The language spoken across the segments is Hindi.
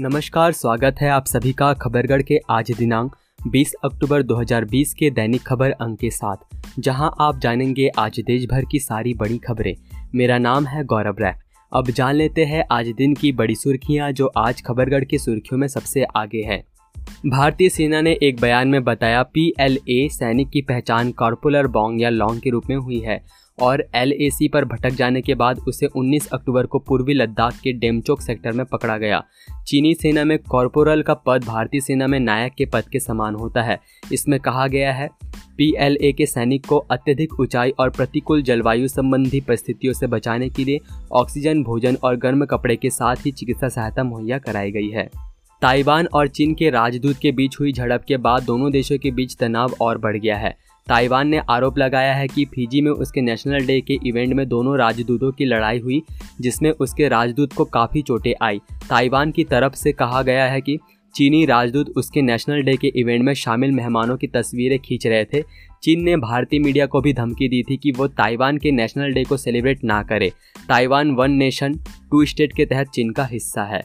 नमस्कार, स्वागत है आप सभी का खबरगढ़ के आज दिनांक 20 अक्टूबर 2020 के दैनिक खबर अंक के साथ, जहाँ आप जानेंगे आज देश भर की सारी बड़ी खबरें। मेरा नाम है गौरव राय। अब जान लेते हैं आज दिन की बड़ी सुर्खियाँ जो आज खबरगढ़ की सुर्खियों में सबसे आगे है। भारतीय सेना ने एक बयान में बताया PLA सैनिक की पहचान कॉर्पुलर बॉन्ग या लॉन्ग के रूप में हुई है। और एलएसी पर भटक जाने के बाद उसे 19 अक्टूबर को पूर्वी लद्दाख के डेमचोक सेक्टर में पकड़ा गया। चीनी सेना में कॉर्पोरल का पद भारतीय सेना में नायक के पद के समान होता है। इसमें कहा गया है पीएलए के सैनिक को अत्यधिक ऊंचाई और प्रतिकूल जलवायु संबंधी परिस्थितियों से बचाने के लिए ऑक्सीजन, भोजन और गर्म कपड़े के साथ ही चिकित्सा सहायता मुहैया कराई गई है। ताइवान और चीन के राजदूत के बीच हुई झड़प के बाद दोनों देशों के बीच तनाव और बढ़ गया है। ताइवान ने आरोप लगाया है कि फिजी में उसके नेशनल डे के इवेंट में दोनों राजदूतों की लड़ाई हुई, जिसमें उसके राजदूत को काफ़ी चोटें आई। ताइवान की तरफ़ से कहा गया है कि चीनी राजदूत उसके नेशनल डे के इवेंट में शामिल मेहमानों की तस्वीरें खींच रहे थे। चीन ने भारतीय मीडिया को भी धमकी दी थी कि वो ताइवान के नेशनल डे को सेलिब्रेट ना करे। Taiwan one nation, two state के तहत चीन का हिस्सा है।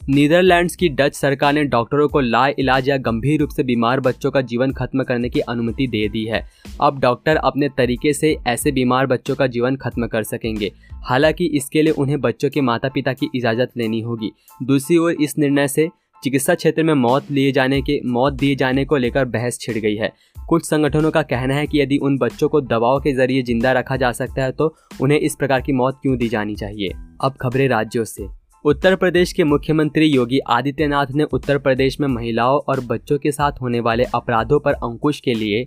नीदरलैंड्स की डच सरकार ने डॉक्टरों को ला इलाज या गंभीर रूप से बीमार बच्चों का जीवन खत्म करने की अनुमति दे दी है। अब डॉक्टर अपने तरीके से ऐसे बीमार बच्चों का जीवन खत्म कर सकेंगे। हालाँकि इसके लिए उन्हें बच्चों के माता पिता की इजाज़त लेनी होगी। दूसरी ओर इस निर्णय से चिकित्सा क्षेत्र में मौत लिए जाने के, मौत दिए जाने को लेकर बहस छिड़ गई है। कुछ संगठनों का कहना है कि यदि उन बच्चों को दवाओं के ज़रिए ज़िंदा रखा जा सकता है तो उन्हें इस प्रकार की मौत क्यों दी जानी चाहिए? अब खबरें राज्यों से। उत्तर प्रदेश के मुख्यमंत्री योगी आदित्यनाथ ने उत्तर प्रदेश में महिलाओं और बच्चों के साथ होने वाले अपराधों पर अंकुश के लिए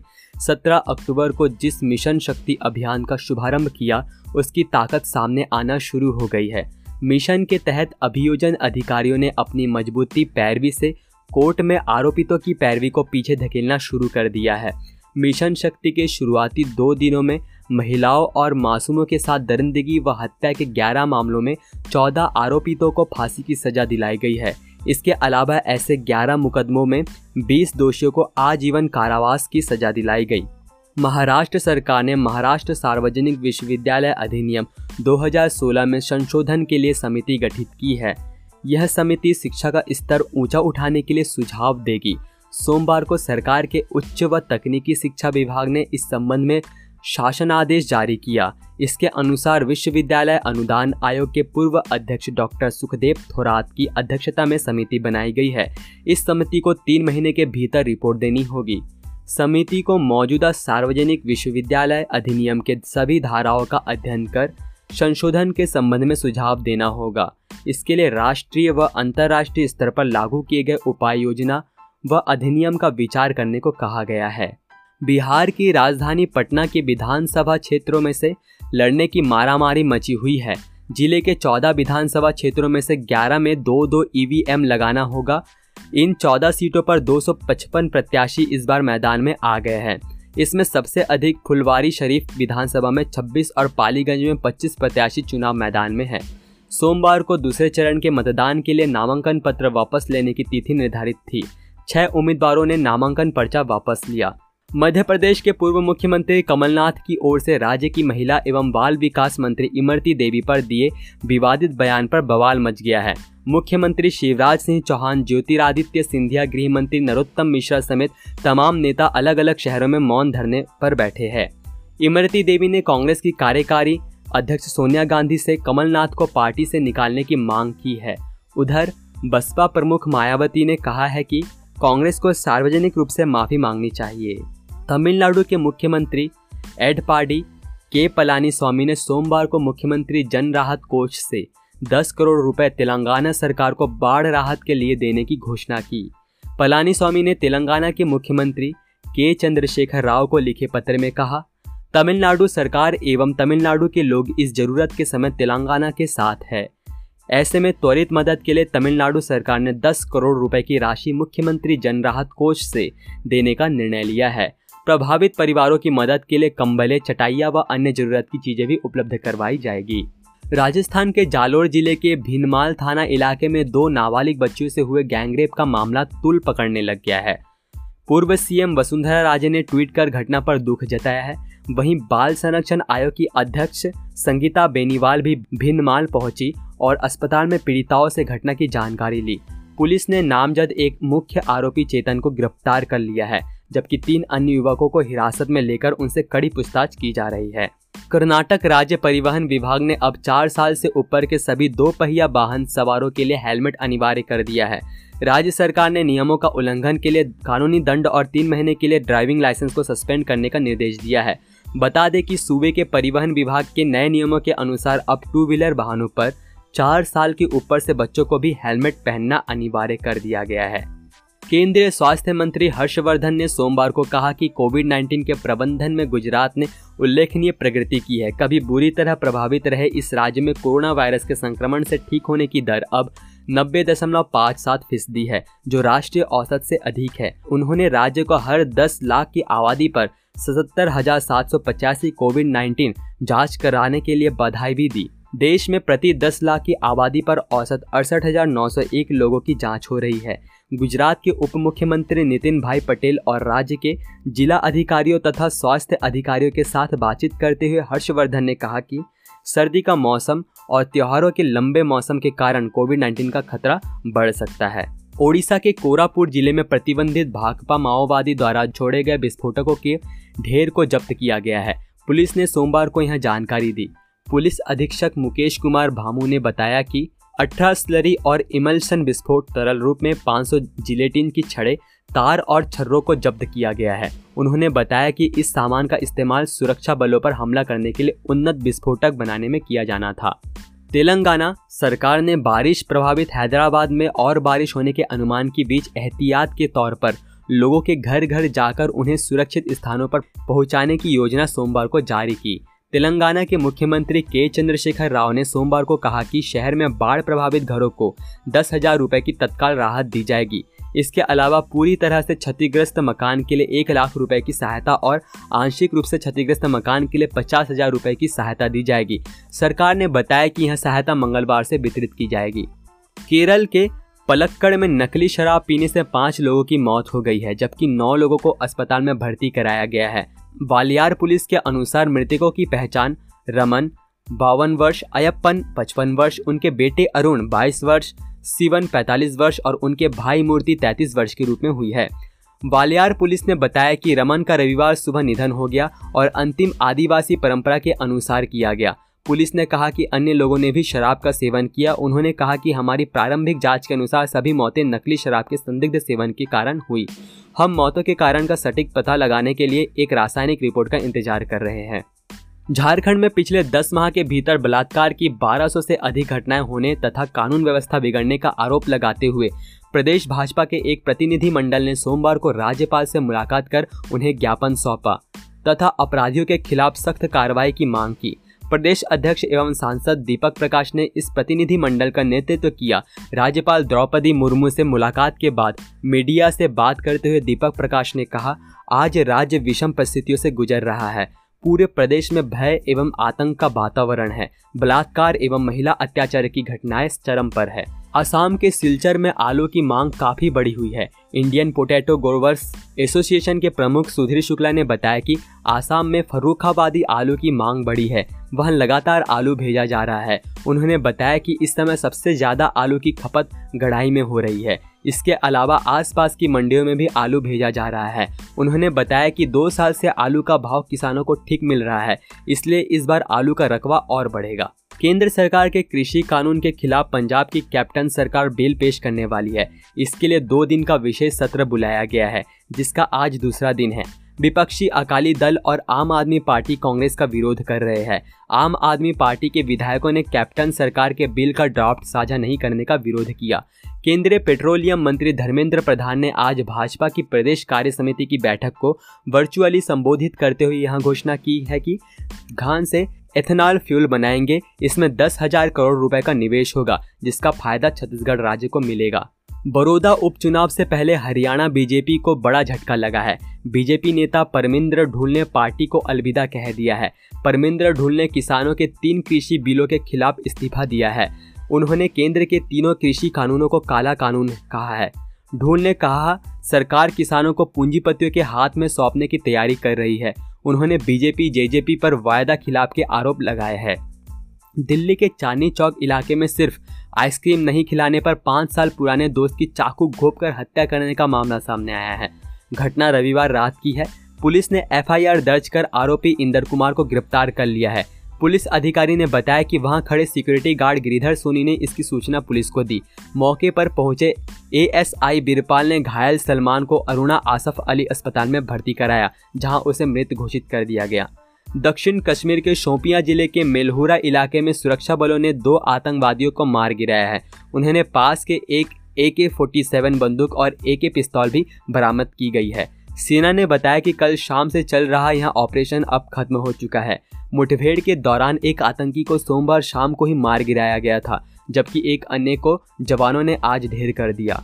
17 अक्टूबर को जिस मिशन शक्ति अभियान का शुभारंभ किया, उसकी ताकत सामने आना शुरू हो गई है। मिशन के तहत अभियोजन अधिकारियों ने अपनी मजबूती पैरवी से कोर्ट में आरोपितों की पैरवी को पीछे धकेलना शुरू कर दिया है। मिशन शक्ति के शुरुआती दो दिनों में महिलाओं और मासूमों के साथ दरिंदगी व हत्या के 11 मामलों में 14 आरोपितों को फांसी की सजा दिलाई गई है। इसके अलावा ऐसे 11 मुकदमों में 20 दोषियों को आजीवन कारावास की सजा दिलाई गई। महाराष्ट्र सरकार ने महाराष्ट्र सार्वजनिक विश्वविद्यालय अधिनियम 2016 में संशोधन के लिए समिति गठित की है। यह समिति शिक्षा का स्तर ऊँचा उठाने के लिए सुझाव देगी। सोमवार को सरकार के उच्च व तकनीकी शिक्षा विभाग ने इस संबंध में शासन आदेश जारी किया। इसके अनुसार विश्वविद्यालय अनुदान आयोग के पूर्व अध्यक्ष डॉक्टर सुखदेव थोरात की अध्यक्षता में समिति बनाई गई है। इस समिति को तीन महीने के भीतर रिपोर्ट देनी होगी। समिति को मौजूदा सार्वजनिक विश्वविद्यालय अधिनियम के सभी धाराओं का अध्ययन कर संशोधन के संबंध में सुझाव देना होगा। इसके लिए राष्ट्रीय व अंतर्राष्ट्रीय स्तर पर लागू किए गए उपाय योजना व अधिनियम का विचार करने को कहा गया है। बिहार की राजधानी पटना के विधानसभा क्षेत्रों में से लड़ने की मारामारी मची हुई है। ज़िले के 14 विधानसभा क्षेत्रों में से 11 में दो दो ईवीएम लगाना होगा। इन 14 सीटों पर 255 प्रत्याशी इस बार मैदान में आ गए हैं। इसमें सबसे अधिक फुलवारी शरीफ विधानसभा में 26 और पालीगंज में 25 प्रत्याशी चुनाव मैदान में हैं। सोमवार को दूसरे चरण के मतदान के लिए नामांकन पत्र वापस लेने की तिथि निर्धारित थी। छह उम्मीदवारों ने नामांकन पर्चा वापस लिया। मध्य प्रदेश के पूर्व मुख्यमंत्री कमलनाथ की ओर से राज्य की महिला एवं बाल विकास मंत्री इमरती देवी पर दिए विवादित बयान पर बवाल मच गया है। मुख्यमंत्री शिवराज सिंह चौहान, ज्योतिरादित्य सिंधिया गृह मंत्री नरोत्तम मिश्रा समेत तमाम नेता अलग अलग शहरों में मौन धरने पर बैठे हैं। इमरती देवी ने कांग्रेस की कार्यकारी अध्यक्ष सोनिया गांधी से कमलनाथ को पार्टी से निकालने की मांग की है। उधर बसपा प्रमुख मायावती ने कहा है कि कांग्रेस को सार्वजनिक रूप से माफ़ी मांगनी चाहिए। तमिलनाडु के मुख्यमंत्री एडपाडी के पलानी स्वामी ने सोमवार को मुख्यमंत्री जन राहत कोष से 10 करोड़ रुपए तेलंगाना सरकार को बाढ़ राहत के लिए देने की घोषणा की। पलानी स्वामी ने तेलंगाना के मुख्यमंत्री के चंद्रशेखर राव को लिखे पत्र में कहा, तमिलनाडु सरकार एवं तमिलनाडु के लोग इस ज़रूरत के समय तेलंगाना के साथ है। ऐसे में त्वरित मदद के लिए तमिलनाडु सरकार ने 10 करोड़ रुपए की राशि मुख्यमंत्री जन राहत कोष से देने का निर्णय लिया है। प्रभावित परिवारों की मदद के लिए कंबले, चटाइया व अन्य ज़रूरत की चीज़ें भी उपलब्ध करवाई जाएगी। राजस्थान के जालोर ज़िले के भीनमाल थाना इलाके में दो नाबालिग बच्चियों से हुए गैंगरेप का मामला तुल पकड़ने लग गया है। पूर्व सीएम वसुंधरा राजे ने ट्वीट कर घटना पर दुख जताया है। वहीं बाल संरक्षण आयोग की अध्यक्ष संगीता बेनीवाल भी भिन्नमाल पहुँची और अस्पताल में पीड़िताओं से घटना की जानकारी ली। पुलिस ने नामजद एक मुख्य आरोपी चेतन को गिरफ़्तार कर लिया है। जबकि तीन अन्य युवकों को हिरासत में लेकर उनसे कड़ी पूछताछ की जा रही है। कर्नाटक राज्य परिवहन विभाग ने अब चार साल से ऊपर के सभी दो पहिया वाहन सवारों के लिए हेलमेट अनिवार्य कर दिया है। राज्य सरकार ने नियमों का उल्लंघन के लिए कानूनी दंड और तीन महीने के लिए ड्राइविंग लाइसेंस को सस्पेंड करने का निर्देश दिया है। बता दें कि सूबे के परिवहन विभाग के नए नियमों के अनुसार अब टू व्हीलर वाहनों पर चार साल के ऊपर से बच्चों को भी हेलमेट पहनना अनिवार्य कर दिया गया है। केंद्रीय स्वास्थ्य मंत्री हर्षवर्धन ने सोमवार को कहा कि कोविड 19 के प्रबंधन में गुजरात ने उल्लेखनीय प्रगति की है। कभी बुरी तरह प्रभावित रहे इस राज्य में कोरोना वायरस के संक्रमण से ठीक होने की दर अब नब्बे दशमलव पाँच सात फ़ीसदी है, जो राष्ट्रीय औसत से अधिक है। उन्होंने राज्य को हर दस लाख की आबादी पर सतहत्तर हज़ार सात सौ पचासी कोविड नाइन्टीन जाँच कराने के लिए बधाई भी दी। देश में प्रति 10 लाख की आबादी पर औसत अड़सठ लोगों की जाँच हो रही है। गुजरात के उप मुख्यमंत्री नितिन भाई पटेल और राज्य के जिला अधिकारियों तथा स्वास्थ्य अधिकारियों के साथ बातचीत करते हुए हर्षवर्धन ने कहा कि सर्दी का मौसम और त्योहारों के लंबे मौसम के कारण कोविड 19 का खतरा बढ़ सकता है। ओडिशा के कोरापुर ज़िले में प्रतिबंधित भाकपा माओवादी द्वारा छोड़े गए विस्फोटकों के ढेर को जब्त किया गया है। पुलिस ने सोमवार को यह जानकारी दी। पुलिस अधीक्षक मुकेश कुमार भामू ने बताया कि अठारह स्लरी और इमल्सन विस्फोट तरल रूप में 500 जिलेटिन की छड़े, तार और छर्रों को जब्त किया गया है। उन्होंने बताया कि इस सामान का इस्तेमाल सुरक्षा बलों पर हमला करने के लिए उन्नत विस्फोटक बनाने में किया जाना था। तेलंगाना सरकार ने बारिश प्रभावित हैदराबाद में और बारिश होने के अनुमान के बीच एहतियात के तौर पर लोगों के घर घर जाकर उन्हें सुरक्षित स्थानों पर पहुँचाने की योजना सोमवार को जारी की। तेलंगाना के मुख्यमंत्री के चंद्रशेखर राव ने सोमवार को कहा कि शहर में बाढ़ प्रभावित घरों को दस हज़ार रुपए की तत्काल राहत दी जाएगी। इसके अलावा पूरी तरह से क्षतिग्रस्त मकान के लिए एक लाख रुपए की सहायता और आंशिक रूप से क्षतिग्रस्त मकान के लिए पचास हज़ार रुपए की सहायता दी जाएगी। सरकार ने बताया कि यह सहायता मंगलवार से वितरित की जाएगी। केरल के पलक्कड़ में नकली शराब पीने से पाँच लोगों की मौत हो गई है, जबकि नौ लोगों को अस्पताल में भर्ती कराया गया है। बालियार पुलिस के अनुसार मृतकों की पहचान रमन, बावन वर्ष, अयप्पन, पचपन वर्ष, उनके बेटे अरुण, बाईस वर्ष, सिवन, पैतालीस वर्ष और उनके भाई मूर्ति, तैतीस वर्ष के रूप में हुई है। बालियार पुलिस ने बताया कि रमन का रविवार सुबह निधन हो गया और अंतिम आदिवासी परंपरा के अनुसार किया गया। पुलिस ने कहा कि अन्य लोगों ने भी शराब का सेवन किया। उन्होंने कहा कि हमारी प्रारंभिक जाँच के अनुसार सभी मौतें नकली शराब के संदिग्ध सेवन के कारण हुई। हम मौतों के कारण का सटीक पता लगाने के लिए एक रासायनिक रिपोर्ट का इंतज़ार कर रहे हैं। झारखंड में पिछले 10 माह के भीतर बलात्कार की 1200 से अधिक घटनाएँ होने तथा कानून व्यवस्था बिगड़ने का आरोप लगाते हुए प्रदेश भाजपा के एक प्रतिनिधि मंडल ने सोमवार को राज्यपाल से मुलाकात कर उन्हें ज्ञापन सौंपा तथा अपराधियों के खिलाफ सख्त कार्रवाई की मांग की। प्रदेश अध्यक्ष एवं सांसद दीपक प्रकाश ने इस प्रतिनिधि मंडल का नेतृत्व किया। राज्यपाल द्रौपदी मुर्मू से मुलाकात के बाद मीडिया से बात करते हुए दीपक प्रकाश ने कहा, आज राज्य विषम परिस्थितियों से गुजर रहा है। पूरे प्रदेश में भय एवं आतंक का वातावरण है। बलात्कार एवं महिला अत्याचार की घटनाएँ चरम पर है। असम के सिलचर में आलू की मांग काफ़ी बढ़ी हुई है। इंडियन पोटैटो ग्रोवर्स एसोसिएशन के प्रमुख सुधीर शुक्ला ने बताया कि आसाम में फरुखाबादी आलू की मांग बढ़ी है। वह लगातार आलू भेजा जा रहा है। उन्होंने बताया कि इस समय सबसे ज़्यादा आलू की खपत गढ़ाई में हो रही है। इसके अलावा आसपास की मंडियों में भी आलू भेजा जा रहा है। उन्होंने बताया कि दो साल से आलू का भाव किसानों को ठीक मिल रहा है। इसलिए इस बार आलू का रकबा और बढ़ेगा। केंद्र सरकार के कृषि कानून के खिलाफ पंजाब की कैप्टन सरकार बिल पेश करने वाली है। इसके लिए दो दिन का विशेष सत्र बुलाया गया है, जिसका आज दूसरा दिन है। विपक्षी अकाली दल और आम आदमी पार्टी कांग्रेस का विरोध कर रहे हैं। आम आदमी पार्टी के विधायकों ने कैप्टन सरकार के बिल का ड्राफ्ट साझा नहीं करने का विरोध किया। केंद्रीय पेट्रोलियम मंत्री धर्मेंद्र प्रधान ने आज भाजपा की प्रदेश कार्य समिति की बैठक को वर्चुअली संबोधित करते हुए यह घोषणा की है कि घान से एथेनॉल फ्यूल बनाएँगे, इसमें दस हज़ार करोड़ रुपए का निवेश होगा, जिसका फ़ायदा छत्तीसगढ़ राज्य को मिलेगा। बड़ौदा उपचुनाव से पहले हरियाणा बीजेपी को बड़ा झटका लगा है। बीजेपी नेता परमिंद्र ढूल ने पार्टी को अलविदा कह दिया है। परमिंद्र ढूल ने किसानों के तीन कृषि बिलों के खिलाफ इस्तीफा दिया है। उन्होंने केंद्र के तीनों कृषि कानूनों को काला कानून कहा है। ढूल ने कहा, सरकार किसानों को पूंजीपतियों के हाथ में सौंपने की तैयारी कर रही है। उन्होंने बीजेपी जेजेपी पर वायदा खिलाफ के आरोप लगाए हैं। दिल्ली के चांदनी चौक इलाके में सिर्फ़ आइसक्रीम नहीं खिलाने पर पाँच साल पुराने दोस्त की चाकू घोप कर हत्या करने का मामला सामने आया है। घटना रविवार रात की है। पुलिस ने एफआईआर दर्ज कर आरोपी इंदर कुमार को गिरफ़्तार कर लिया है। पुलिस अधिकारी ने बताया कि वहाँ खड़े सिक्योरिटी गार्ड गिरिधर सोनी ने इसकी सूचना पुलिस को दी। मौके पर पहुँचे एएसआई बिरपाल ने घायल सलमान को अरुणा आसफ अली अस्पताल में भर्ती कराया, जहाँ उसे मृत घोषित कर दिया गया। दक्षिण कश्मीर के शोपिया ज़िले के मेलहुरा इलाके में सुरक्षा बलों ने दो आतंकवादियों को मार गिराया है। उन्होंने पास के एक ए के फोर्टी सेवन बंदूक और ए के पिस्तौल भी बरामद की गई है। सेना ने बताया कि कल शाम से चल रहा यह ऑपरेशन अब खत्म हो चुका है। मुठभेड़ के दौरान एक आतंकी को सोमवार शाम को ही मार गिराया गया था, जबकि एक अन्य को जवानों ने आज ढेर कर दिया।